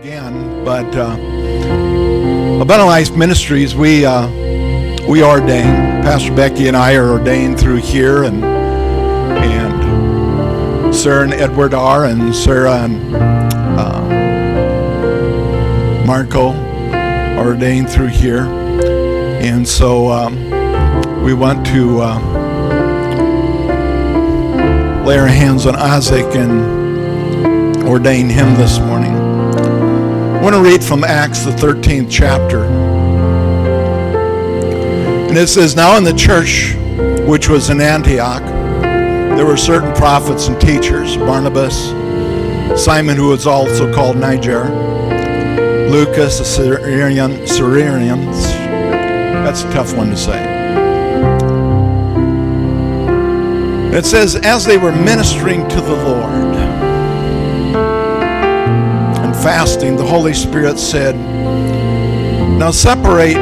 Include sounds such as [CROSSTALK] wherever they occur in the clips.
again, but uh, Abundant Life Ministries, we uh, we ordain. Pastor Becky and I are ordained through here, and and Sarah and Edward are, and Sarah and uh, Marco ordained through here, and so um, we want to uh, lay our hands on Isaac and ordain him this morning. I want to read from Acts, the 13th chapter. And it says, Now in the church which was in Antioch, there were certain prophets and teachers Barnabas, Simon, who was also called Niger, Lucas, a Syrian, Syrian. That's a tough one to say. It says, As they were ministering to the Lord, fasting, the Holy Spirit said, Now separate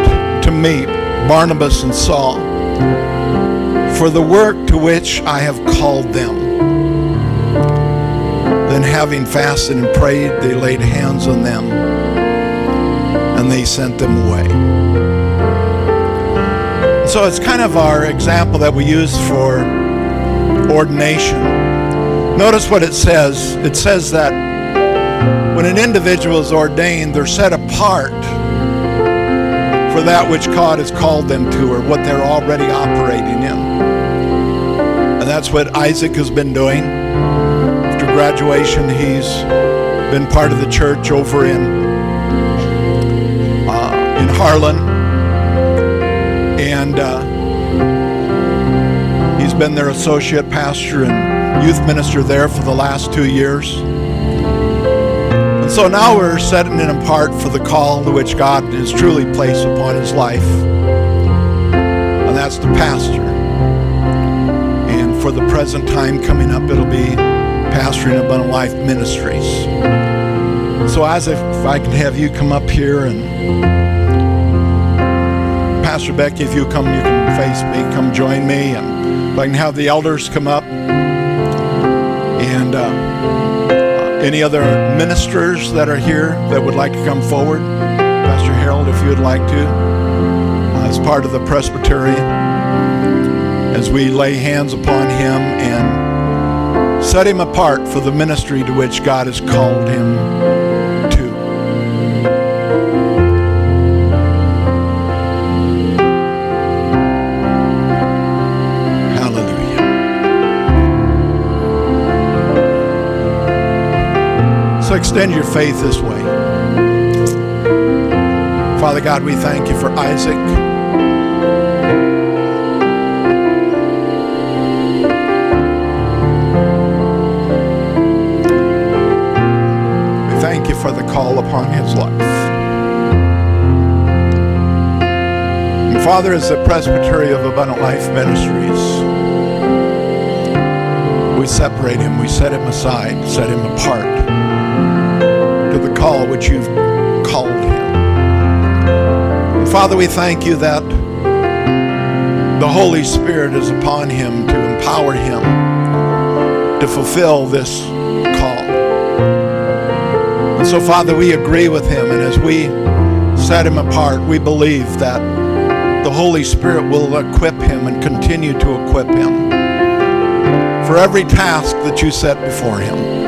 to me Barnabas and Saul for the work to which I have called them. Then, having fasted and prayed, they laid hands on them and they sent them away. So, it's kind of our example that we use for ordination. Notice what it says. It says that when an individual is ordained, they're set apart for that which God has called them to or what they're already operating in. And that's what Isaac has been doing. After graduation, he's been part of the church over in uh, in Harlan, and uh, he's been their associate pastor and youth minister there for the last two years. So now we're setting him apart for the call to which God has truly placed upon his life. And that's the pastor. And for the present time coming up, it'll be pastoring Abundant Life Ministries. So as if, if I can have you come up here and Pastor Becky, if you come, you can face me, come join me. And if I can have the elders come up and uh, any other ministers that are here that would like to come forward? Pastor Harold, if you would like to, uh, as part of the Presbytery, as we lay hands upon him and set him apart for the ministry to which God has called him extend your faith this way. Father God, we thank you for Isaac. We thank you for the call upon his life. And Father, as the presbytery of Abundant Life Ministries, we separate him, we set him aside, set him apart the call which you've called him. And Father, we thank you that the Holy Spirit is upon him to empower him to fulfill this call. And so, Father, we agree with him, and as we set him apart, we believe that the Holy Spirit will equip him and continue to equip him for every task that you set before him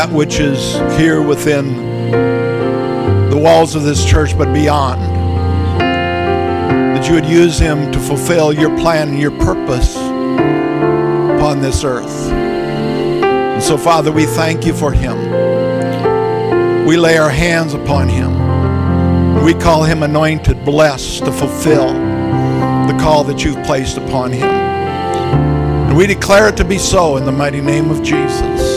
that which is here within the walls of this church, but beyond. That you would use him to fulfill your plan and your purpose upon this earth. And so, Father, we thank you for him. We lay our hands upon him. We call him anointed, blessed to fulfill the call that you've placed upon him. And we declare it to be so in the mighty name of Jesus.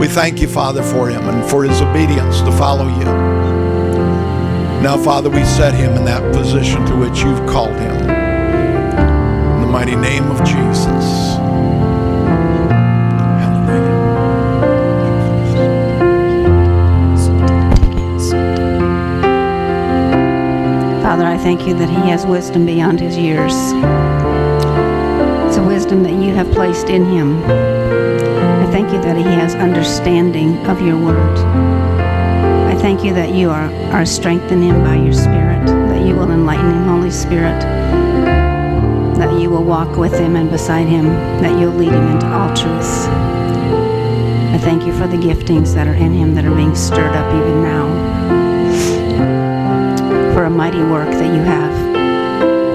We thank you, Father, for him and for his obedience to follow you. Now, Father, we set him in that position to which you've called him. In the mighty name of Jesus. Father, I thank you that he has wisdom beyond his years. It's a wisdom that you have placed in him. Thank you that he has understanding of your word. I thank you that you are, are strengthening him by your spirit, that you will enlighten him, Holy Spirit, that you will walk with him and beside him, that you'll lead him into all truth. I thank you for the giftings that are in him that are being stirred up even now for a mighty work that you have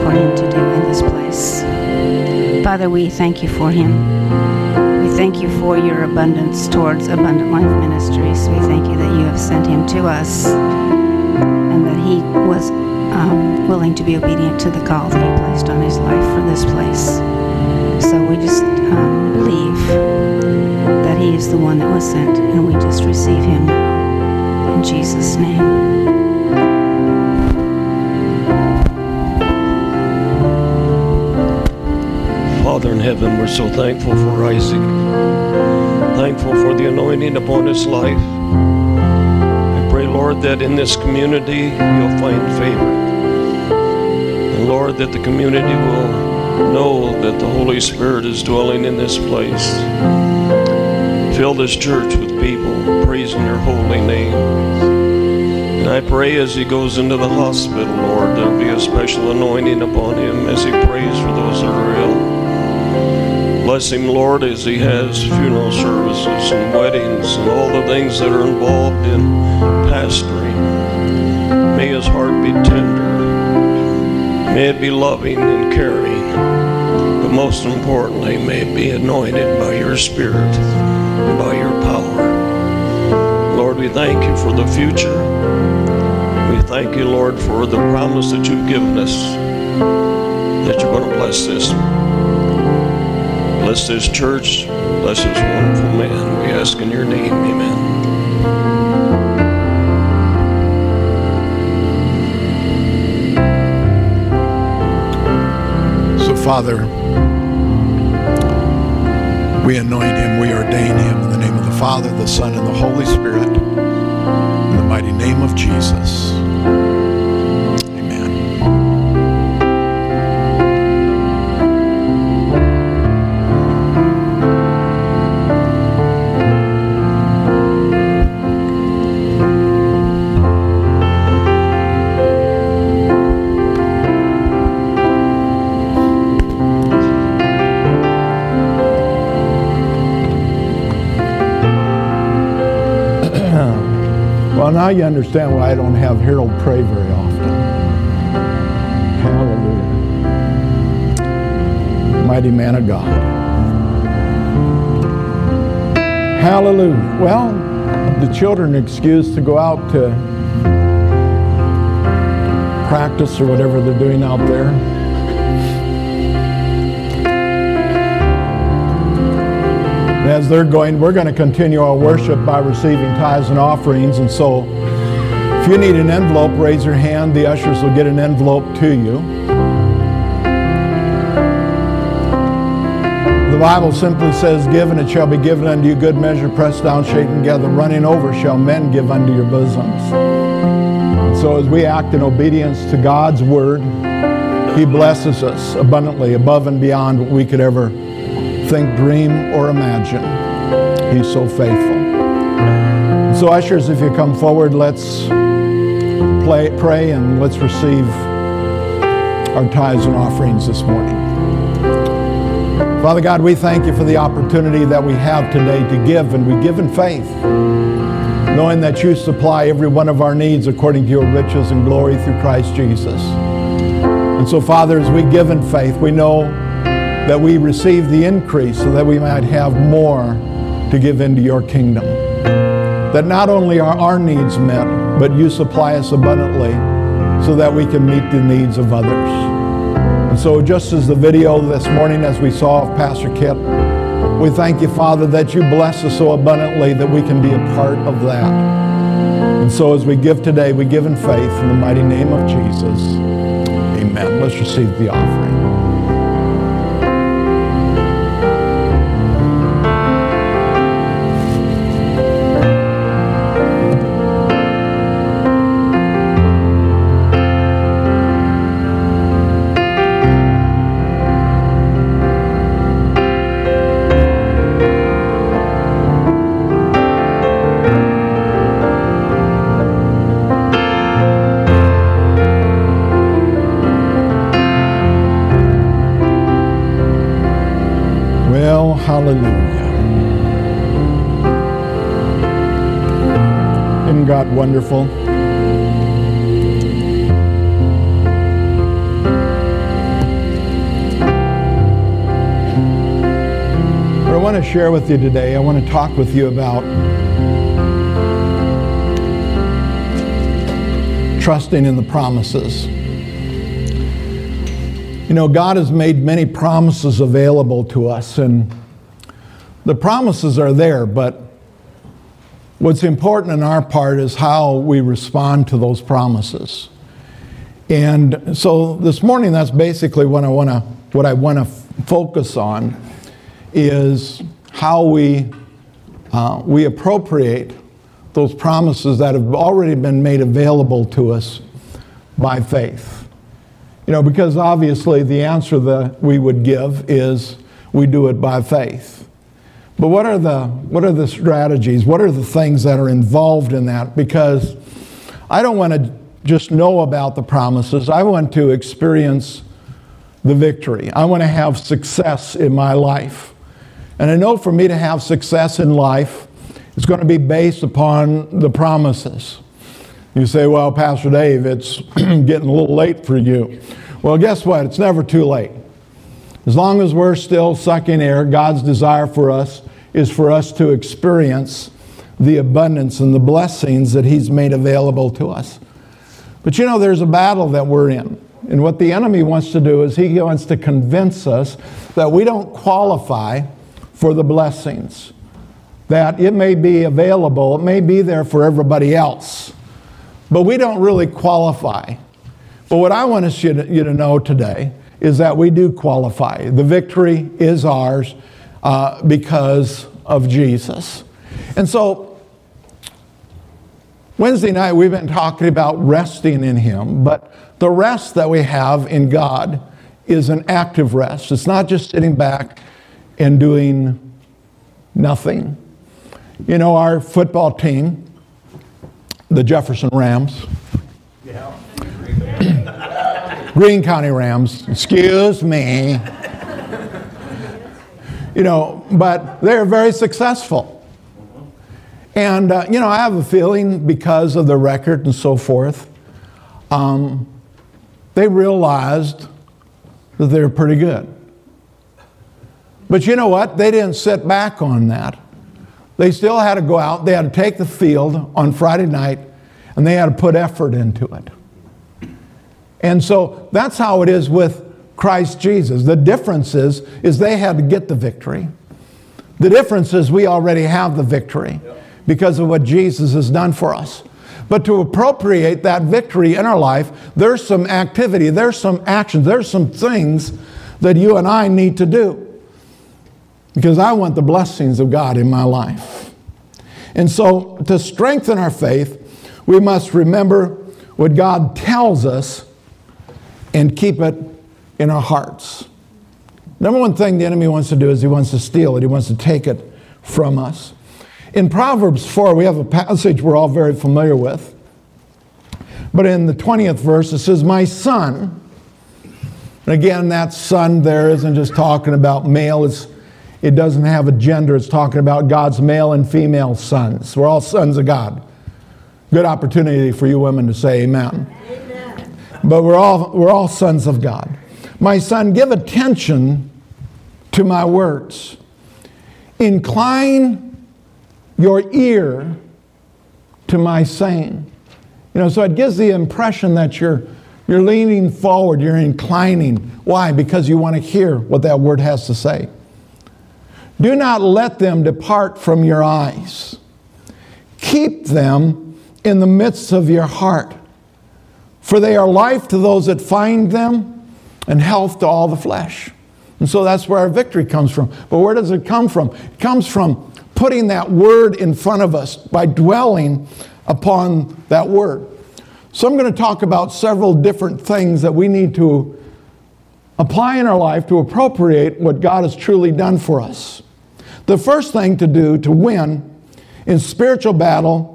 for him to do in this place. Father, we thank you for him. Thank you for your abundance towards Abundant Life Ministries. We thank you that you have sent him to us and that he was um, willing to be obedient to the call that you placed on his life for this place. So we just um, believe that he is the one that was sent, and we just receive him in Jesus' name. Father in heaven, we're so thankful for Isaac. Thankful for the anointing upon his life. I pray, Lord, that in this community you'll find favor. And Lord, that the community will know that the Holy Spirit is dwelling in this place. Fill this church with people praising your holy name. And I pray as he goes into the hospital, Lord, there'll be a special anointing upon him as he prays for those that are ill. Bless him, Lord, as he has funeral services and weddings and all the things that are involved in pastoring. May his heart be tender. May it be loving and caring. But most importantly, may it be anointed by your Spirit and by your power. Lord, we thank you for the future. We thank you, Lord, for the promise that you've given us that you're going to bless this Bless this church. Bless this wonderful man. We ask in your name. Amen. So, Father, we anoint him, we ordain him in the name of the Father, the Son, and the Holy Spirit, in the mighty name of Jesus. Well, now you understand why I don't have Harold pray very often. Hallelujah. Mighty man of God. Hallelujah. Well, the children excuse to go out to practice or whatever they're doing out there. as they're going, we're going to continue our worship by receiving tithes and offerings. And so, if you need an envelope, raise your hand. The ushers will get an envelope to you. The Bible simply says, Give and it shall be given unto you, good measure, pressed down, shaken together, running over, shall men give unto your bosoms. So, as we act in obedience to God's word, He blesses us abundantly, above and beyond what we could ever think, dream, or imagine. He's so faithful. So, ushers, if you come forward, let's play, pray and let's receive our tithes and offerings this morning. Father God, we thank you for the opportunity that we have today to give, and we give in faith, knowing that you supply every one of our needs according to your riches and glory through Christ Jesus. And so, Father, as we give in faith, we know that we receive the increase so that we might have more to give into your kingdom. That not only are our needs met, but you supply us abundantly so that we can meet the needs of others. And so, just as the video this morning, as we saw of Pastor Kip, we thank you, Father, that you bless us so abundantly that we can be a part of that. And so, as we give today, we give in faith in the mighty name of Jesus. Amen. Let's receive the offering. What I want to share with you today, I want to talk with you about trusting in the promises. You know, God has made many promises available to us, and the promises are there, but what's important in our part is how we respond to those promises. And so this morning, that's basically what I want to what I want to focus on is how we uh, we appropriate those promises that have already been made available to us by faith. You know, because obviously the answer that we would give is we do it by faith. But what are the what are the strategies? What are the things that are involved in that? Because I don't want to just know about the promises. I want to experience the victory. I want to have success in my life. And I know for me to have success in life, it's going to be based upon the promises. You say, well, Pastor Dave, it's [CLEARS THROAT] getting a little late for you. Well, guess what? It's never too late. As long as we're still sucking air, God's desire for us is for us to experience the abundance and the blessings that He's made available to us. But you know, there's a battle that we're in. And what the enemy wants to do is he wants to convince us that we don't qualify for the blessings, that it may be available, it may be there for everybody else but we don't really qualify. But what I want you to, you to know today is that we do qualify. The victory is ours uh, because of Jesus. And so, Wednesday night we've been talking about resting in Him, but the rest that we have in God is an active rest. It's not just sitting back and doing nothing. You know, our football team, the Jefferson Rams. [CLEARS THROAT] Greene County Rams, excuse me. You know, but they're very successful. And, uh, you know, I have a feeling because of the record and so forth, um, they realized that they were pretty good. But you know what? They didn't sit back on that. They still had to go out, they had to take the field on Friday night, and they had to put effort into it. And so that's how it is with Christ Jesus. The difference is, is they had to get the victory. The difference is we already have the victory because of what Jesus has done for us. But to appropriate that victory in our life, there's some activity, there's some actions, there's some things that you and I need to do because I want the blessings of God in my life. And so, to strengthen our faith, we must remember what God tells us and keep it in our hearts. Number one thing the enemy wants to do is he wants to steal it, he wants to take it from us. In Proverbs 4, we have a passage we're all very familiar with. But in the 20th verse, it says, My son, and again, that son there isn't just talking about male, it's it doesn't have a gender. It's talking about God's male and female sons. We're all sons of God. Good opportunity for you women to say amen. amen. But we're all, we're all sons of God. My son, give attention to my words. Incline your ear to my saying. You know, so it gives the impression that you're, you're leaning forward, you're inclining. Why? Because you want to hear what that word has to say. Do not let them depart from your eyes. Keep them in the midst of your heart, for they are life to those that find them and health to all the flesh. And so that's where our victory comes from. But where does it come from? It comes from putting that word in front of us by dwelling upon that word. So I'm going to talk about several different things that we need to apply in our life to appropriate what God has truly done for us. The first thing to do to win in spiritual battle,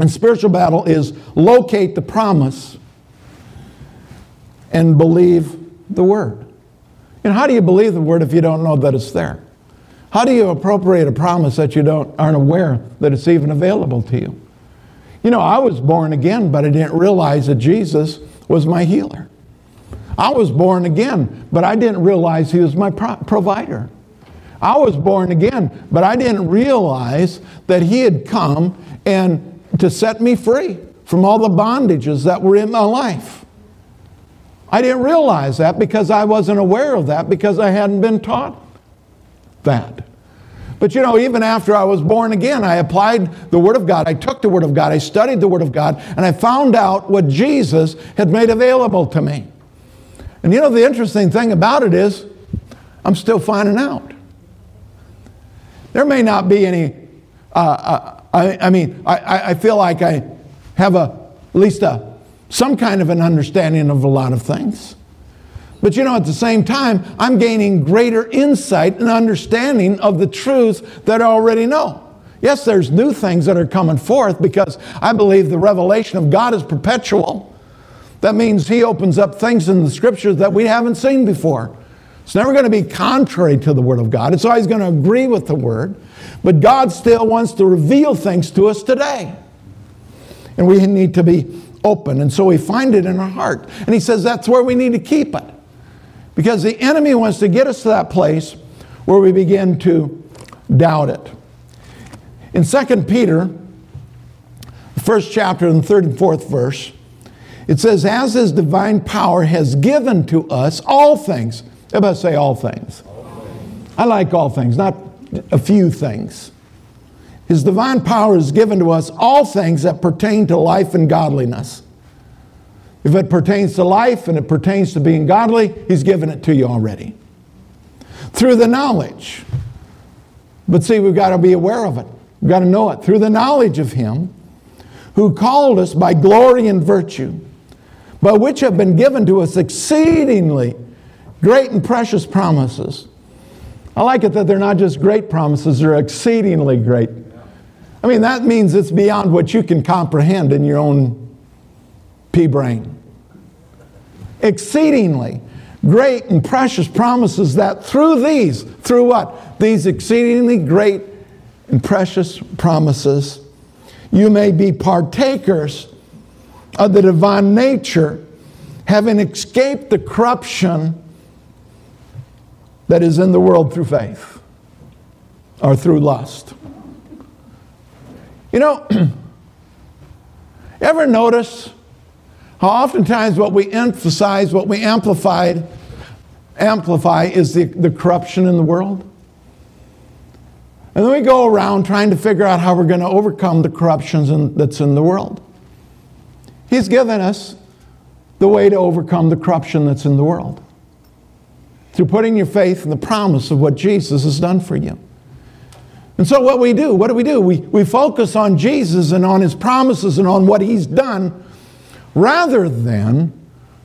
in spiritual battle is locate the promise and believe the word. And how do you believe the word if you don't know that it's there? How do you appropriate a promise that you don't aren't aware that it's even available to you? You know, I was born again, but I didn't realize that Jesus was my healer. I was born again, but I didn't realize he was my pro- provider. I was born again, but I didn't realize that he had come and to set me free from all the bondages that were in my life. I didn't realize that because I wasn't aware of that because I hadn't been taught that. But you know, even after I was born again, I applied the Word of God. I took the Word of God. I studied the Word of God. And I found out what Jesus had made available to me. And you know, the interesting thing about it is, I'm still finding out. There may not be any, uh, uh, I, I, mean, I, I feel like I have a, at least a, some kind of an understanding of a lot of things. But you know, at the same time, I'm gaining greater insight and understanding of the truths that I already know. Yes, there's new things that are coming forth because I believe the revelation of God is perpetual. That means He opens up things in the scriptures that we haven't seen before. It's never going to be contrary to the Word of God. It's always going to agree with the Word. But God still wants to reveal things to us today. And we need to be open. And so we find it in our heart. And He says that's where we need to keep it. Because the enemy wants to get us to that place where we begin to doubt it. In 2 Peter, the first chapter and third and fourth verse, it says, As his divine power has given to us all things. Everybody say all things. I like all things, not a few things. His divine power has given to us all things that pertain to life and godliness. If it pertains to life and it pertains to being godly, He's given it to you already. Through the knowledge. But see, we've got to be aware of it. We've got to know it. Through the knowledge of Him who called us by glory and virtue, by which have been given to us exceedingly great and precious promises. I like it that they're not just great promises, they're exceedingly great. I mean, that means it's beyond what you can comprehend in your own pea brain. Exceedingly great and precious promises that through these, through what? These exceedingly great and precious promises, you may be partakers of the divine nature, having escaped the corruption that is in the world through faith or through lust. You know, [CLEARS THROAT] ever notice how oftentimes what we emphasize, what we amplified, amplify is the, the corruption in the world? And then we go around trying to figure out how we're going to overcome the corruptions in, that's in the world. He's given us the way to overcome the corruption that's in the world through putting your faith in the promise of what Jesus has done for you. And so, what we do, what do we do? We, we focus on Jesus and on his promises and on what he's done rather than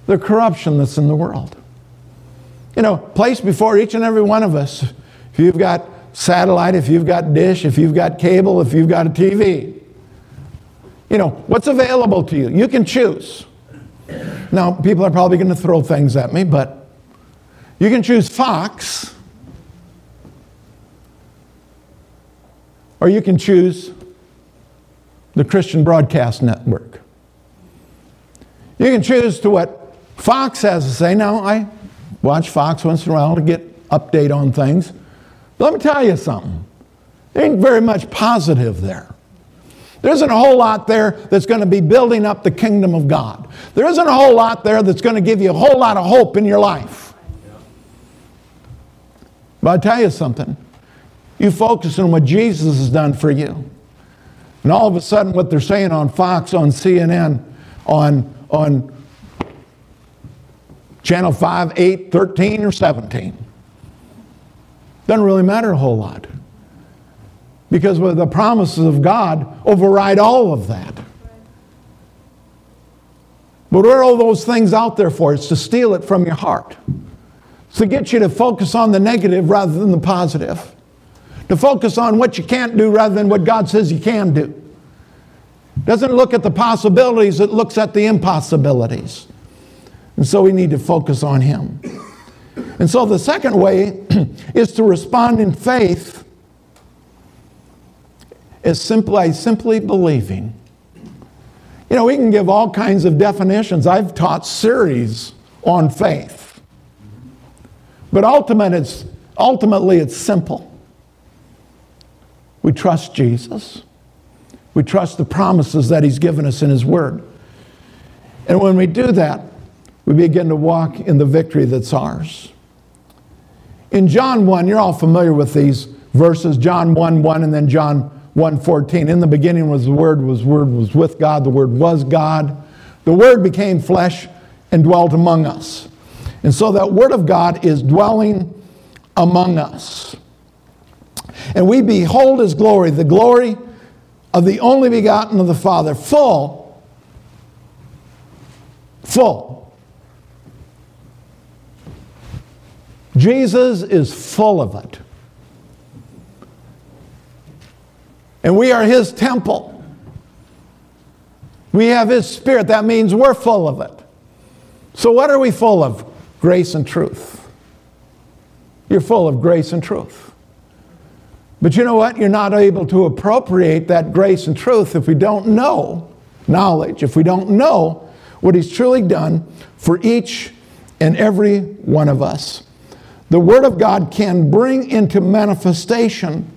the corruption that's in the world. You know, placed before each and every one of us, if you've got satellite, if you've got dish, if you've got cable, if you've got a TV, you know, what's available to you? You can choose. Now, people are probably going to throw things at me, but you can choose Fox, or you can choose the Christian Broadcast Network. You can choose to what Fox has to say. Now, I watch Fox once in a while to get update on things. But let me tell you something. Ain't very much positive there. There isn't a whole lot there that's going to be building up the kingdom of God. There isn't a whole lot there that's going to give you a whole lot of hope in your life. But i tell you something. You focus on what Jesus has done for you. And all of a sudden, what they're saying on Fox, on CNN, on on channel 5, 8, 13, or 17. Doesn't really matter a whole lot. Because the promises of God override all of that. But what are all those things out there for? It's to steal it from your heart. To get you to focus on the negative rather than the positive. To focus on what you can't do rather than what God says you can do doesn't look at the possibilities, it looks at the impossibilities. And so we need to focus on Him. And so the second way [CLEARS THROAT] is to respond in faith as simply, simply believing You know, we can give all kinds of definitions. I've taught series on faith. But ultimate, it's, ultimately, it's simple. We trust Jesus. We trust the promises that He's given us in His Word. And when we do that, we begin to walk in the victory that's ours. In John 1, you're all familiar with these verses, John 1 1 and then John 1 14. In the beginning was the Word, was Word was with God, the Word was God. The Word became flesh and dwelt among us. And so that Word of God is dwelling among us. And we behold His glory, the glory of the only begotten of the Father, full, full Jesus is full of it. And we are his temple. We have his spirit. That means we're full of it. So, what are we full of? Grace and truth. You're full of grace and truth. But you know what? You're not able to appropriate that grace and truth if we don't know knowledge, if we don't know what he's truly done for each and every one of us the Word of God can bring into manifestation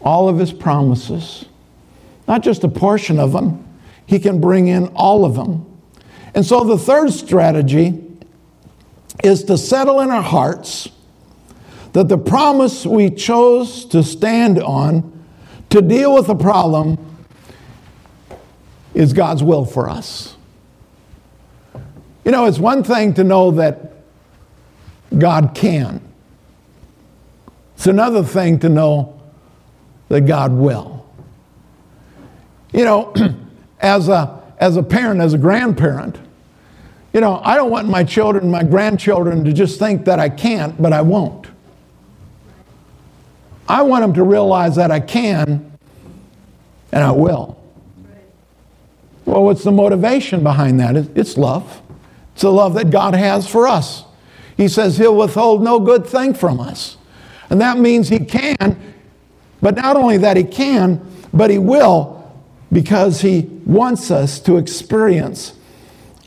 all of His promises, not just a portion of them, He can bring in all of them. And so the third strategy is to settle in our hearts that the promise we chose to stand on to deal with the problem is God's will for us. You know, it's one thing to know that God can. It's another thing to know that God will. You know, [CLEARS THROAT] as a, as a parent, as a grandparent, you know, I don't want my children, my grandchildren to just think that I can't, but I won't. I want them to realize that I can and I will. Well, what's the motivation behind that? It's love. It's the love that God has for us. He says he'll withhold no good thing from us. And that means he can, but not only that he can, but he will because he wants us to experience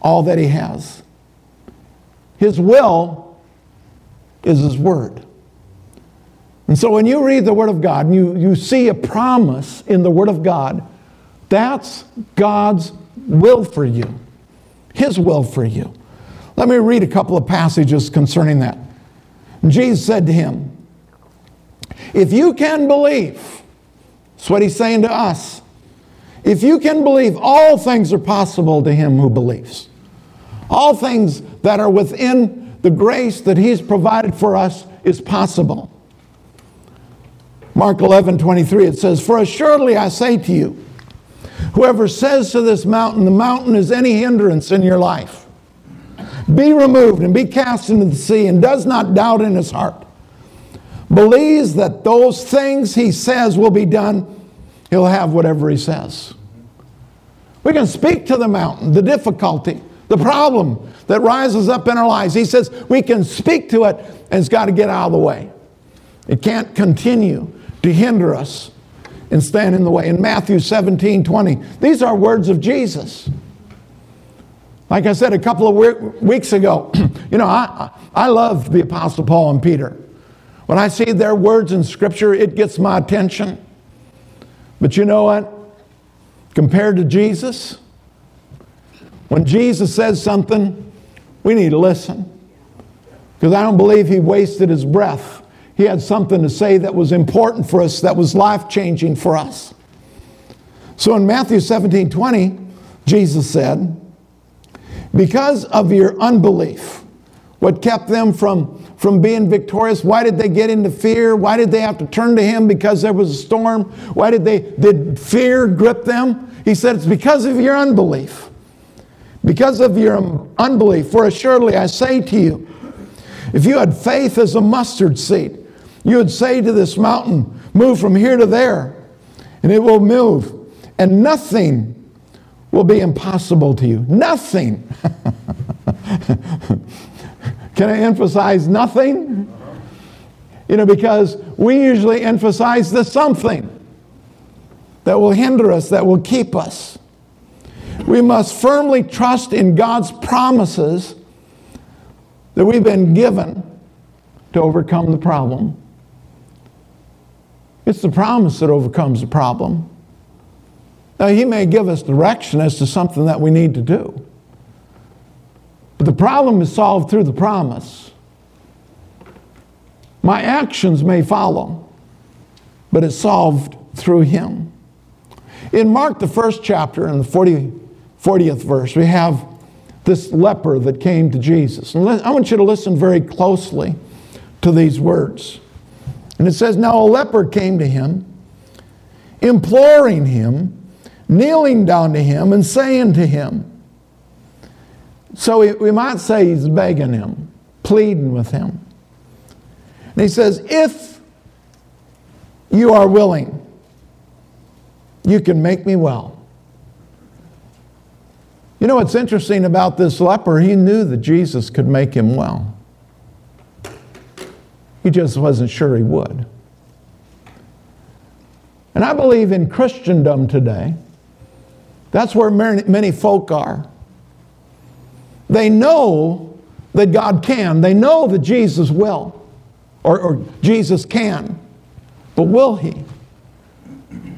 all that he has. His will is his word. And so when you read the word of God and you, you see a promise in the word of God, that's God's will for you, his will for you. Let me read a couple of passages concerning that. Jesus said to him, If you can believe, that's what he's saying to us. If you can believe, all things are possible to him who believes. All things that are within the grace that he's provided for us is possible. Mark 11, 23, it says, For assuredly I say to you, whoever says to this mountain, the mountain is any hindrance in your life, be removed and be cast into the sea, and does not doubt in his heart, believes that those things he says will be done, he'll have whatever he says. We can speak to the mountain, the difficulty, the problem that rises up in our lives. He says we can speak to it, and it's got to get out of the way. It can't continue to hinder us and stand in the way. In Matthew 17 20, these are words of Jesus. Like I said a couple of weeks ago, [CLEARS THROAT] you know, I, I love the Apostle Paul and Peter. When I see their words in Scripture, it gets my attention. But you know what? Compared to Jesus, when Jesus says something, we need to listen. Because I don't believe he wasted his breath. He had something to say that was important for us, that was life changing for us. So in Matthew 17 20, Jesus said, because of your unbelief. What kept them from, from being victorious? Why did they get into fear? Why did they have to turn to him because there was a storm? Why did they did fear grip them? He said it's because of your unbelief. Because of your unbelief. For assuredly I say to you, if you had faith as a mustard seed, you would say to this mountain, move from here to there, and it will move. And nothing will be impossible to you. Nothing. [LAUGHS] Can I emphasize nothing? You know, because we usually emphasize the something that will hinder us, that will keep us. We must firmly trust in God's promises that we've been given to overcome the problem. It's the promise that overcomes the problem. Now, He may give us direction as to something that we need to do, but the problem is solved through the promise. My actions may follow, but it's solved through Him. In Mark, the first chapter, in the 40, 40th verse, we have this leper that came to Jesus. And I want you to listen very closely to these words. And it says, Now a leper came to him, imploring him, kneeling down to him, and saying to him, so we, we might say he's begging him, pleading with him. And he says, If you are willing, you can make me well. You know what's interesting about this leper? He knew that Jesus could make him well. He just wasn't sure he would. And I believe in Christendom today, that's where many folk are. They know that God can, they know that Jesus will, or, or Jesus can, but will He?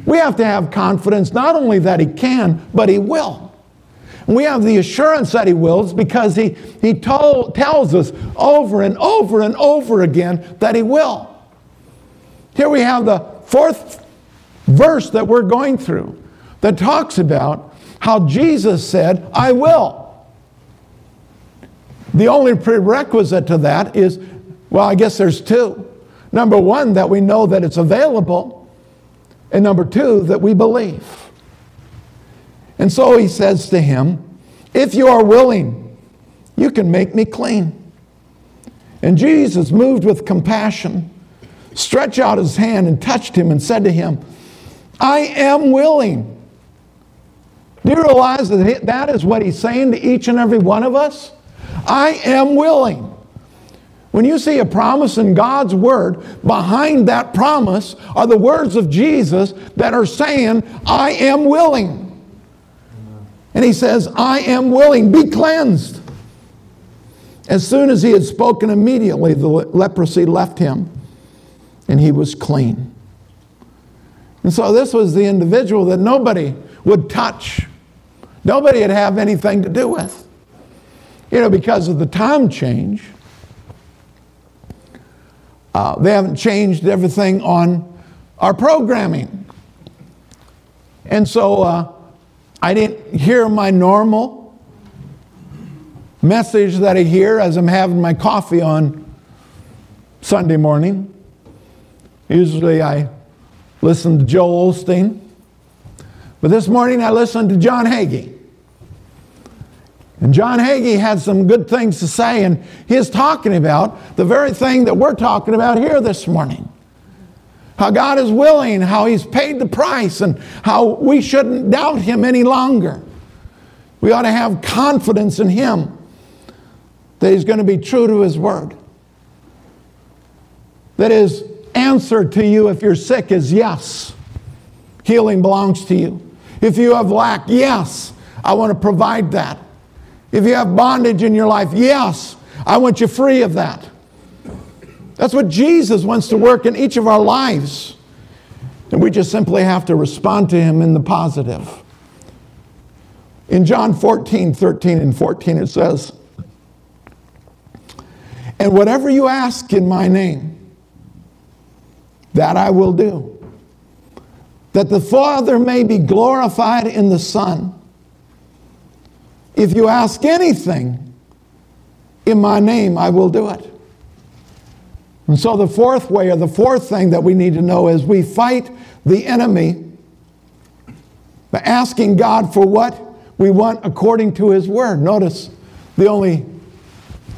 We have to have confidence not only that He can, but He will. And We have the assurance that He wills because He, he told, tells us over and over and over again that He will. Here we have the fourth verse that we're going through that talks about how Jesus said, I will. The only prerequisite to that is, well, I guess there's two. Number one, that we know that it's available, and number two, that we believe. And so he says to him, If you are willing, you can make me clean. And Jesus, moved with compassion, stretched out his hand and touched him and said to him, I am willing. Do you realize that that is what he's saying to each and every one of us? I am willing. When you see a promise in God's word, behind that promise are the words of Jesus that are saying, I am willing. And he says, I am willing, be cleansed. As soon as he had spoken, immediately the leprosy left him and he was clean. And so this was the individual that nobody would touch, nobody would have anything to do with. You know, because of the time change, uh, they haven't changed everything on our programming. And so, uh, I didn't hear my normal message that I hear as I'm having my coffee on Sunday morning. Usually I listen to Joel Osteen. But this morning I listened to John Hagee. And John Hagee had some good things to say, and he's talking about the very thing that we're talking about here this morning how God is willing, how He's paid the price, and how we shouldn't doubt Him any longer. We ought to have confidence in Him that He's going to be true to His word. That His answer to you if you're sick is yes, healing belongs to you. If you have lack, yes, I want to provide that. If you have bondage in your life, yes, I want you free of that. That's what Jesus wants to work in each of our lives. And we just simply have to respond to him in the positive. In John 14, 13, and 14, it says, And whatever you ask in my name, that I will do, that the Father may be glorified in the Son. If you ask anything in my name, I will do it. And so, the fourth way, or the fourth thing that we need to know is we fight the enemy by asking God for what we want according to His Word. Notice the only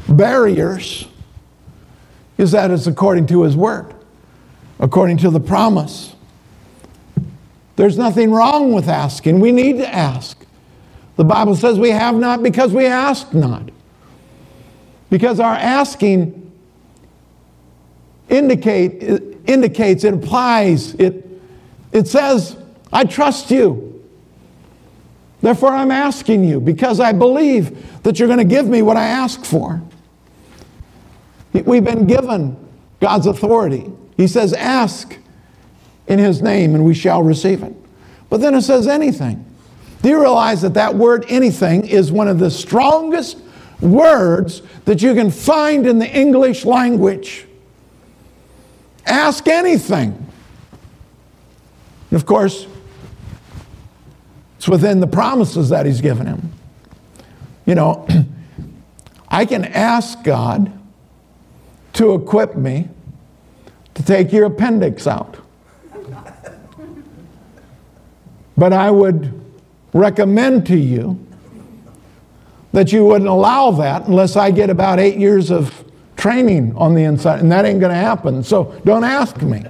barriers is that it's according to His Word, according to the promise. There's nothing wrong with asking. We need to ask. The Bible says we have not because we ask not. Because our asking indicate, indicates, it applies, it, it says, I trust you. Therefore, I'm asking you because I believe that you're going to give me what I ask for. We've been given God's authority. He says, Ask in His name and we shall receive it. But then it says anything. Do you realize that that word anything is one of the strongest words that you can find in the English language? Ask anything. And of course, it's within the promises that He's given him. You know, [CLEARS THROAT] I can ask God to equip me to take your appendix out. But I would recommend to you that you wouldn't allow that unless I get about eight years of training on the inside, and that ain't going to happen. So don't ask me.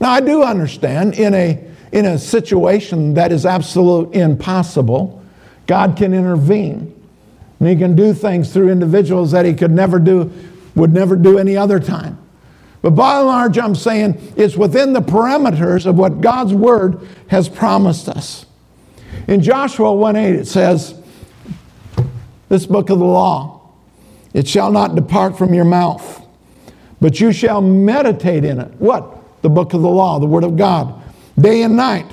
Now, I do understand in a, in a situation that is absolute impossible, God can intervene. And He can do things through individuals that He could never do, would never do any other time. But by and large, I'm saying it's within the parameters of what God's Word has promised us. In Joshua 1 8, it says, This book of the law, it shall not depart from your mouth, but you shall meditate in it. What? The book of the law, the Word of God, day and night,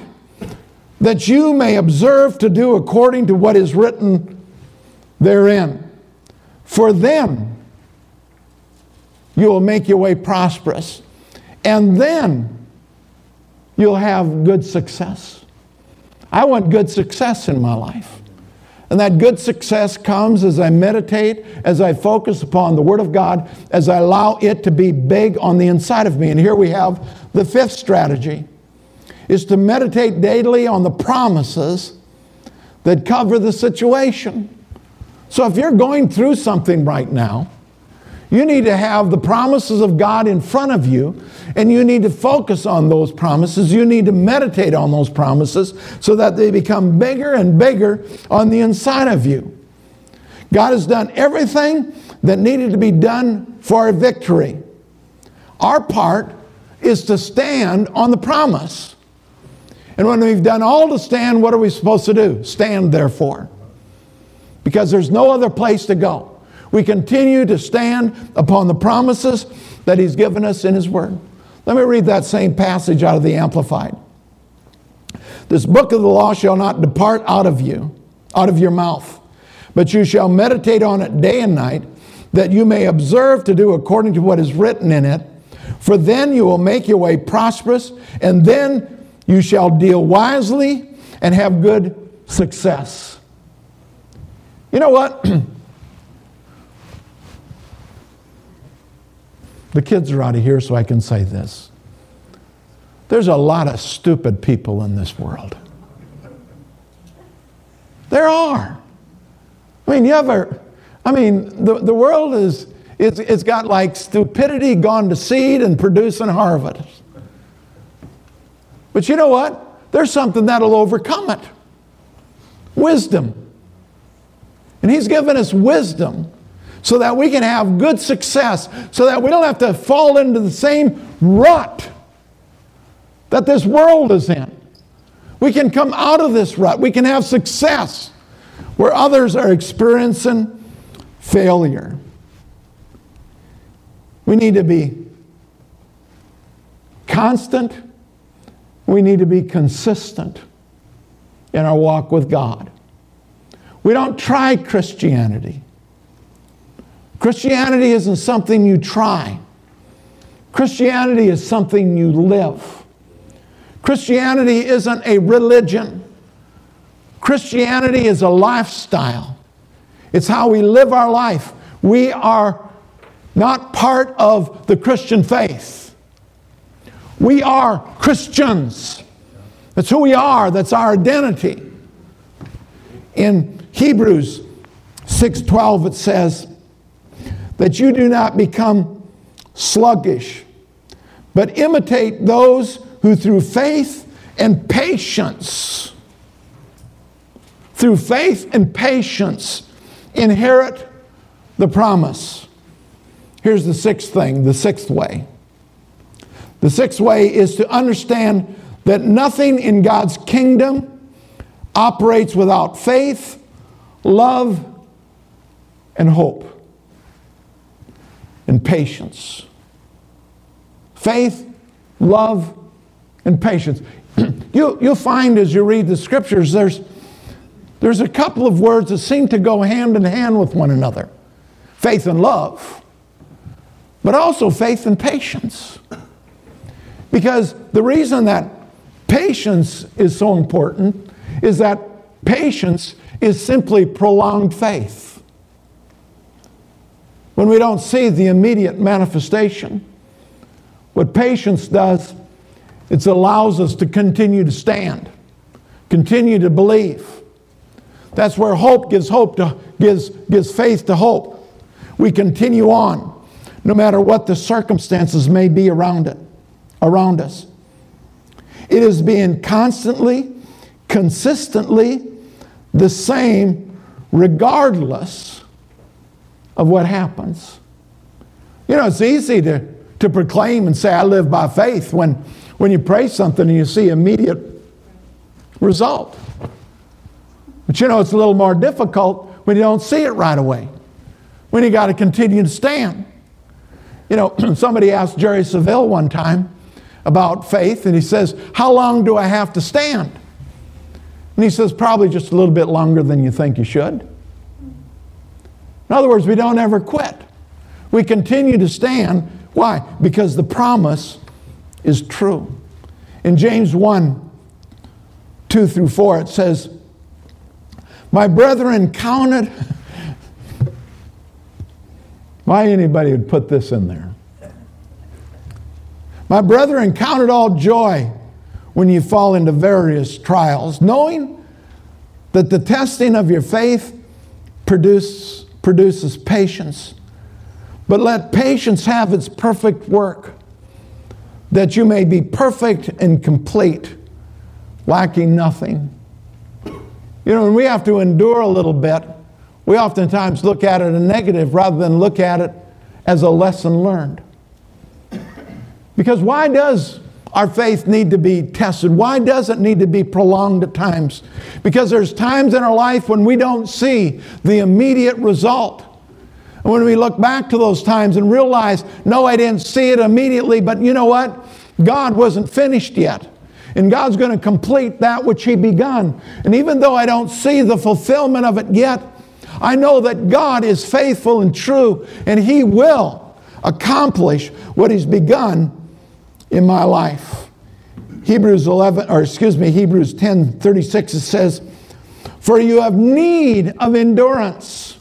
that you may observe to do according to what is written therein. For then you will make your way prosperous. And then you'll have good success. I want good success in my life. And that good success comes as I meditate, as I focus upon the Word of God, as I allow it to be big on the inside of me. And here we have the fifth strategy is to meditate daily on the promises that cover the situation. So if you're going through something right now, you need to have the promises of God in front of you, and you need to focus on those promises. You need to meditate on those promises so that they become bigger and bigger on the inside of you. God has done everything that needed to be done for a victory. Our part is to stand on the promise. And when we've done all to stand, what are we supposed to do? Stand, therefore. Because there's no other place to go we continue to stand upon the promises that He's given us in His Word. Let me read that same passage out of the Amplified. This book of the law shall not depart out of you, out of your mouth, but you shall meditate on it day and night, that you may observe to do according to what is written in it. For then you will make your way prosperous, and then you shall deal wisely and have good success. You know what? [CLEARS THROAT] The kids are out of here, so I can say this. There's a lot of stupid people in this world. There are. I mean, you ever, I mean, the, the world is, it's, it's got like stupidity gone to seed and producing harvest. But you know what? There's something that'll overcome it wisdom. And He's given us wisdom so that we can have good success, so that we don't have to fall into the same rut that this world is in. We can come out of this rut. We can have success where others are experiencing failure. We need to be constant. We need to be consistent in our walk with God. We don't try Christianity. Christianity isn't something you try. Christianity is something you live. Christianity isn't a religion. Christianity is a lifestyle. It's how we live our life. We are not part of the Christian faith. We are Christians. That's who we are. That's our identity. In Hebrews 6:12 it says, that you do not become sluggish, but imitate those who through faith and patience, through faith and patience, inherit the promise. Here's the sixth thing, the sixth way. The sixth way is to understand that nothing in God's kingdom operates without faith, love, and hope, and patience. Faith, love, and patience. [CLEARS THROAT] you, you'll find as you read the scriptures, there's, there's a couple of words that seem to go hand in hand with one another faith and love, but also faith and patience. Because the reason that patience is so important is that patience is simply prolonged faith. When we don't see the immediate manifestation, what patience does, it allows us to continue to stand, continue to believe. That's where hope gives hope to gives, gives faith to hope. We continue on, no matter what the circumstances may be around it, around us. It is being constantly, consistently the same, regardless of what happens. You know, it's easy to, to proclaim and say, I live by faith when, when you pray something and you see immediate result. But you know, it's a little more difficult when you don't see it right away, when you got to continue to stand. You know, [CLEARS THROAT] somebody asked Jerry Savelle one time about faith, and he says, How long do I have to stand? And he says, Probably just a little bit longer than you think you should. In other words, we don't ever quit. We continue to stand. Why? Because the promise is true. In James 1 2 through 4, it says, My brethren counted. [LAUGHS] Why anybody would put this in there? My brethren, count it all joy when you fall into various trials, knowing that the testing of your faith produce, produces patience. But let patience have its perfect work, that you may be perfect and complete, lacking nothing. You know, when we have to endure a little bit, we oftentimes look at it in negative rather than look at it as a lesson learned. Because why does our faith need to be tested? Why does it need to be prolonged at times? Because there's times in our life when we don't see the immediate result. And when we look back to those times and realize, no, I didn't see it immediately, but you know what? God wasn't finished yet. And God's going to complete that which He begun. And even though I don't see the fulfillment of it yet, I know that God is faithful and true, and He will accomplish what He's begun in my life. Hebrews 11, or excuse me, Hebrews 10 36, it says, For you have need of endurance.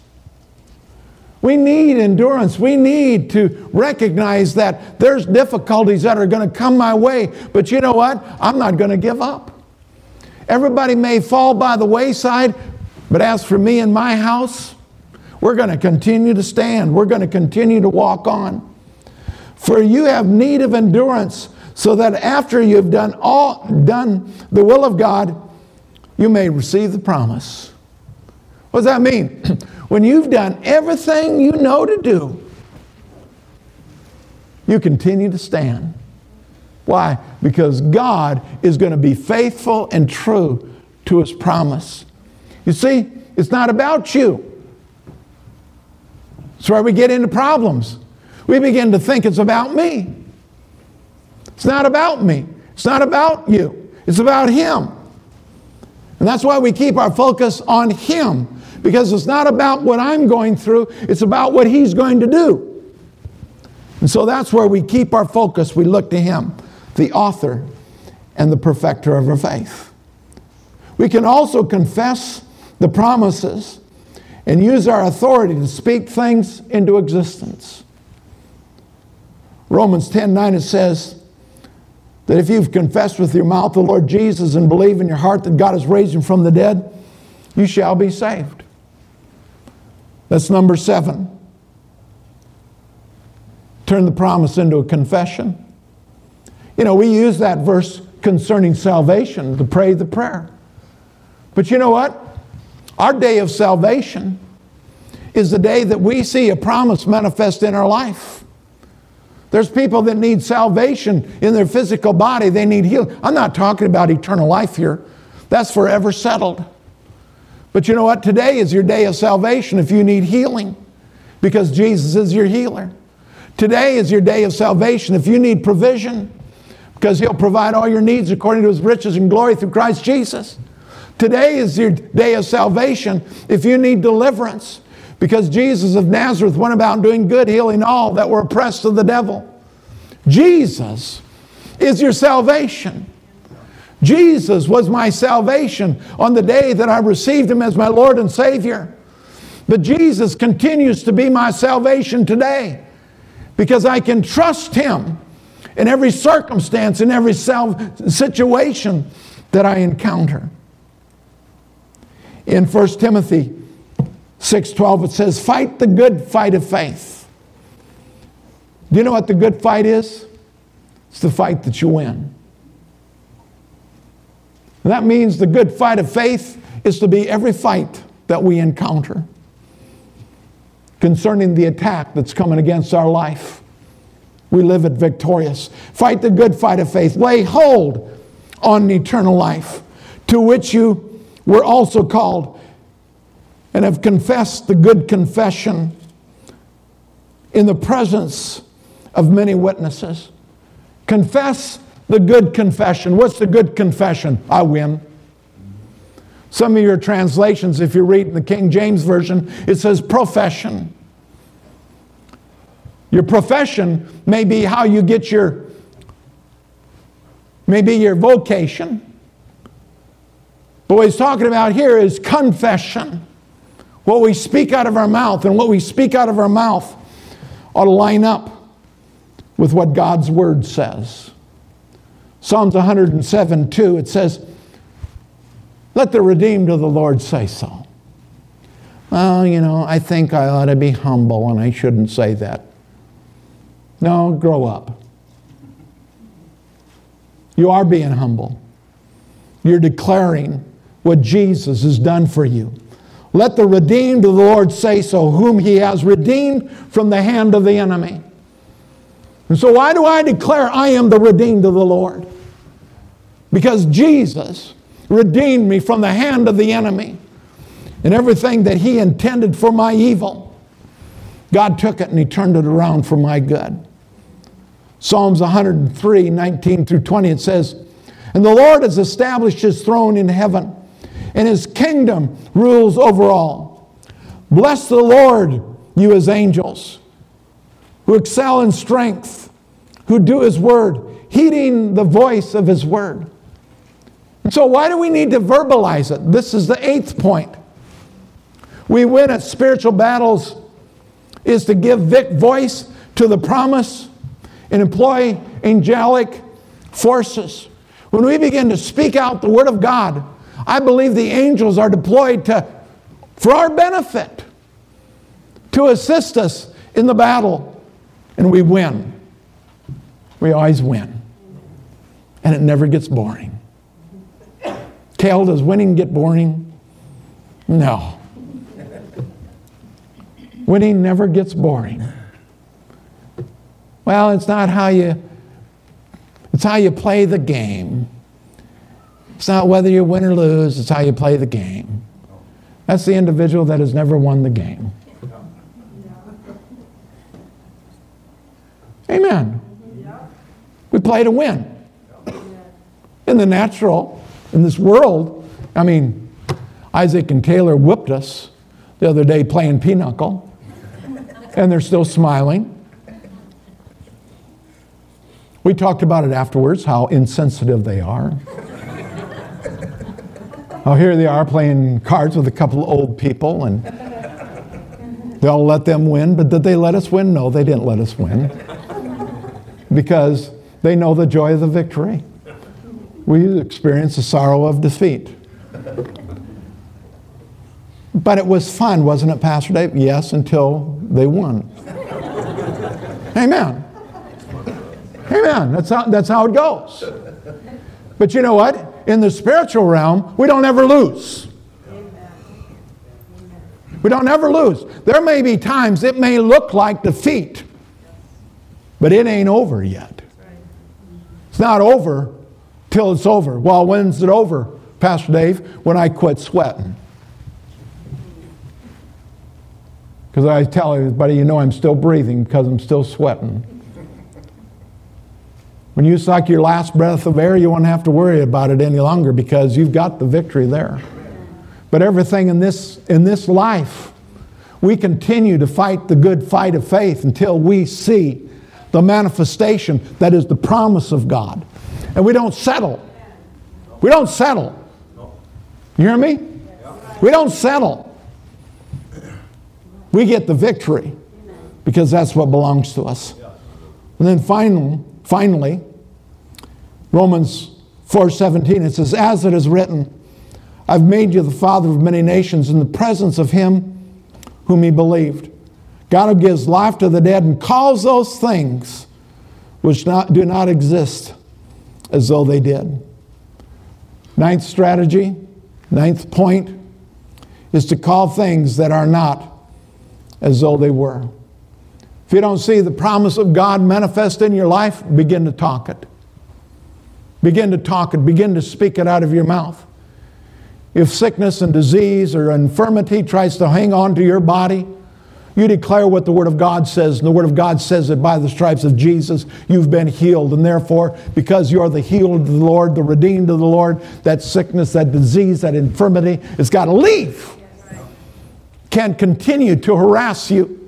We need endurance. We need to recognize that there's difficulties that are going to come my way, but you know what? I'm not going to give up. Everybody may fall by the wayside, but as for me and my house, we're going to continue to stand. We're going to continue to walk on. For you have need of endurance, so that after you've done all done the will of God, you may receive the promise. What does that mean? [CLEARS THROAT] when you've done everything you know to do, you continue to stand. Why? Because God is going to be faithful and true to his promise. You see, it's not about you. That's where we get into problems we begin to think it's about me. It's not about me. It's not about you. It's about Him. And that's why we keep our focus on Him, because it's not about what I'm going through, it's about what He's going to do. And so that's where we keep our focus. We look to Him, the author and the perfecter of our faith. We can also confess the promises and use our authority to speak things into existence. Romans 10 9, it says that if you've confessed with your mouth the Lord Jesus and believe in your heart that God has raised him from the dead, you shall be saved. That's number seven. Turn the promise into a confession. You know, we use that verse concerning salvation to pray the prayer. But you know what? Our day of salvation is the day that we see a promise manifest in our life. There's people that need salvation in their physical body, they need healing. I'm not talking about eternal life here. That's forever settled. But you know what? Today is your day of salvation if you need healing because Jesus is your healer. Today is your day of salvation if you need provision because he'll provide all your needs according to his riches and glory through Christ Jesus. Today is your day of salvation if you need deliverance because Jesus of Nazareth went about doing good, healing all that were oppressed of the devil. Jesus is your salvation. Jesus was my salvation on the day that I received him as my Lord and Savior. But Jesus continues to be my salvation today because I can trust him in every circumstance, in every situation that I encounter. In 1 Timothy 6:12 it says, "Fight the good fight of faith." Do you know what the good fight is? It's the fight that you win. And that means the good fight of faith is to be every fight that we encounter concerning the attack that's coming against our life. We live it victorious. Fight the good fight of faith. Lay hold on eternal life, to which you were also called and have confessed the good confession in the presence of many witnesses. Confess the good confession. What's the good confession? I win. Some of your translations, if you read in the King James Version, it says profession. Your profession may be how you get your, maybe your vocation. But what he's talking about here is confession. What we speak out of our mouth and what we speak out of our mouth ought to line up with what God's word says. Psalms 107 2, it says, Let the redeemed of the Lord say so. Well, you know, I think I ought to be humble and I shouldn't say that. No, grow up. You are being humble. You're declaring what Jesus has done for you. Let the redeemed of the Lord say so, whom he has redeemed from the hand of the enemy. And so, why do I declare I am the redeemed of the Lord? Because Jesus redeemed me from the hand of the enemy and everything that he intended for my evil. God took it and he turned it around for my good. Psalms 103, 19 through 20, it says, And the Lord has established his throne in heaven and his kingdom rules over all. Bless the Lord, you his angels, who excel in strength, who do his word, heeding the voice of his word. And so, why do we need to verbalize it? This is the eighth point. We win at spiritual battles is to give Vic voice to the promise and employ angelic forces. When we begin to speak out the word of God, I believe the angels are deployed to, for our benefit, to assist us in the battle, and we win. We always win. And it never gets boring. Cal, does winning get boring? No. Winning never gets boring. Well, it's not how you it's how you play the game. It's not whether you win or lose, it's how you play the game. That's the individual that has never won the game. Amen. We play to win. In the natural, in this world, I mean, Isaac and Taylor whipped us the other day playing pinochle, and they're still smiling. We talked about it afterwards, how insensitive they are. Oh, here they are playing cards with a couple of old people, and they'll let them win. But did they let us win? No, they didn't let us win because they know the joy of the victory. We experience the sorrow of defeat. But it was fun, wasn't it, Pastor Dave? Yes, until they won. Amen. Amen. That's how, that's how it goes. But you know what? In the spiritual realm, we don't ever lose. We don't ever lose. There may be times it may look like defeat, but it ain't over yet. It's not over till it's over. Well, when's it over? Pastor Dave, when I quit sweating. Because I tell everybody, you know, I'm still breathing because I'm still sweating. When you suck your last breath of air, you won't have to worry about it any longer because you've got the victory there. But everything in this, in this life, we continue to fight the good fight of faith until we see the manifestation that is the promise of God. And we don't settle. We don't settle. You hear me? We don't settle. We get the victory because that's what belongs to us. And then finally, finally Romans 4:17 it says as it is written I've made you the father of many nations in the presence of him whom he believed. God who gives life to the dead and calls those things which not, do not exist as though they did. Ninth strategy, ninth point is to call things that are not as though they were. If you don't see the promise of God manifest in your life, begin to talk it. Begin to talk it. Begin to speak it out of your mouth. If sickness and disease or infirmity tries to hang on to your body, you declare what the Word of God says, and the Word of God says that by the stripes of Jesus you've been healed. And therefore, because you're the healed of the Lord, the redeemed of the Lord, that sickness, that disease, that infirmity it's got to leave Can't continue to harass you.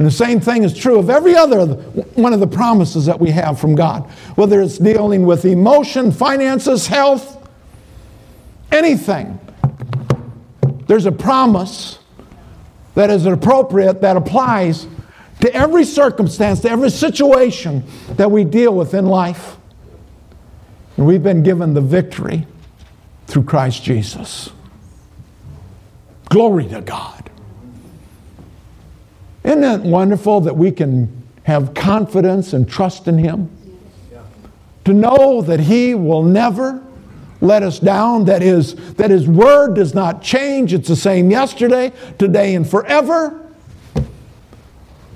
And the same thing is true of every other one of the promises that we have from God, whether it's dealing with emotion, finances, health, anything. There's a promise that is appropriate that applies to every circumstance, to every situation that we deal with in life. And we've been given the victory through Christ Jesus. Glory to God. Isn't that wonderful that we can have confidence and trust in Him? To know that He will never let us down, that his, that his word does not change. It's the same yesterday, today, and forever.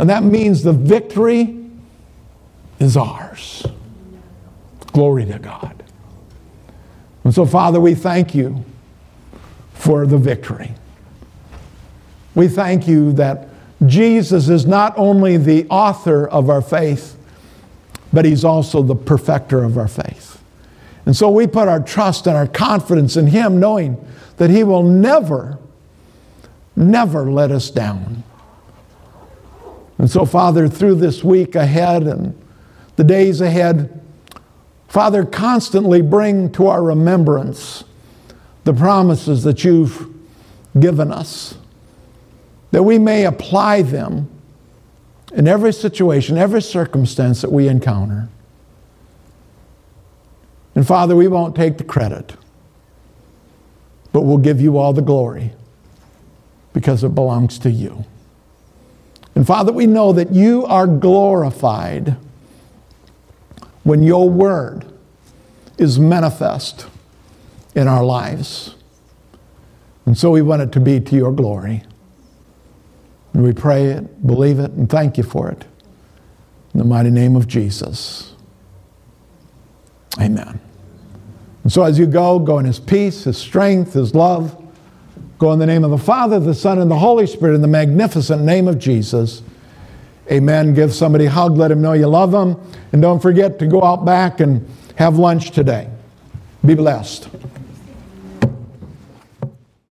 And that means the victory is ours. Glory to God. And so, Father, we thank you for the victory. We thank you that Jesus is not only the author of our faith, but he's also the perfecter of our faith. And so we put our trust and our confidence in him, knowing that he will never, never let us down. And so, Father, through this week ahead and the days ahead, Father, constantly bring to our remembrance the promises that you've given us that we may apply them in every situation, every circumstance that we encounter. And Father, we won't take the credit, but we'll give you all the glory because it belongs to you. And Father, we know that you are glorified when your word is manifest in our lives. And so we want it to be to your glory. And we pray it, believe it, and thank you for it. In the mighty name of Jesus. Amen. And so as you go, go in his peace, his strength, his love. Go in the name of the Father, the Son, and the Holy Spirit in the magnificent name of Jesus. Amen. Give somebody a hug, let them know you love them. And don't forget to go out back and have lunch today. Be blessed.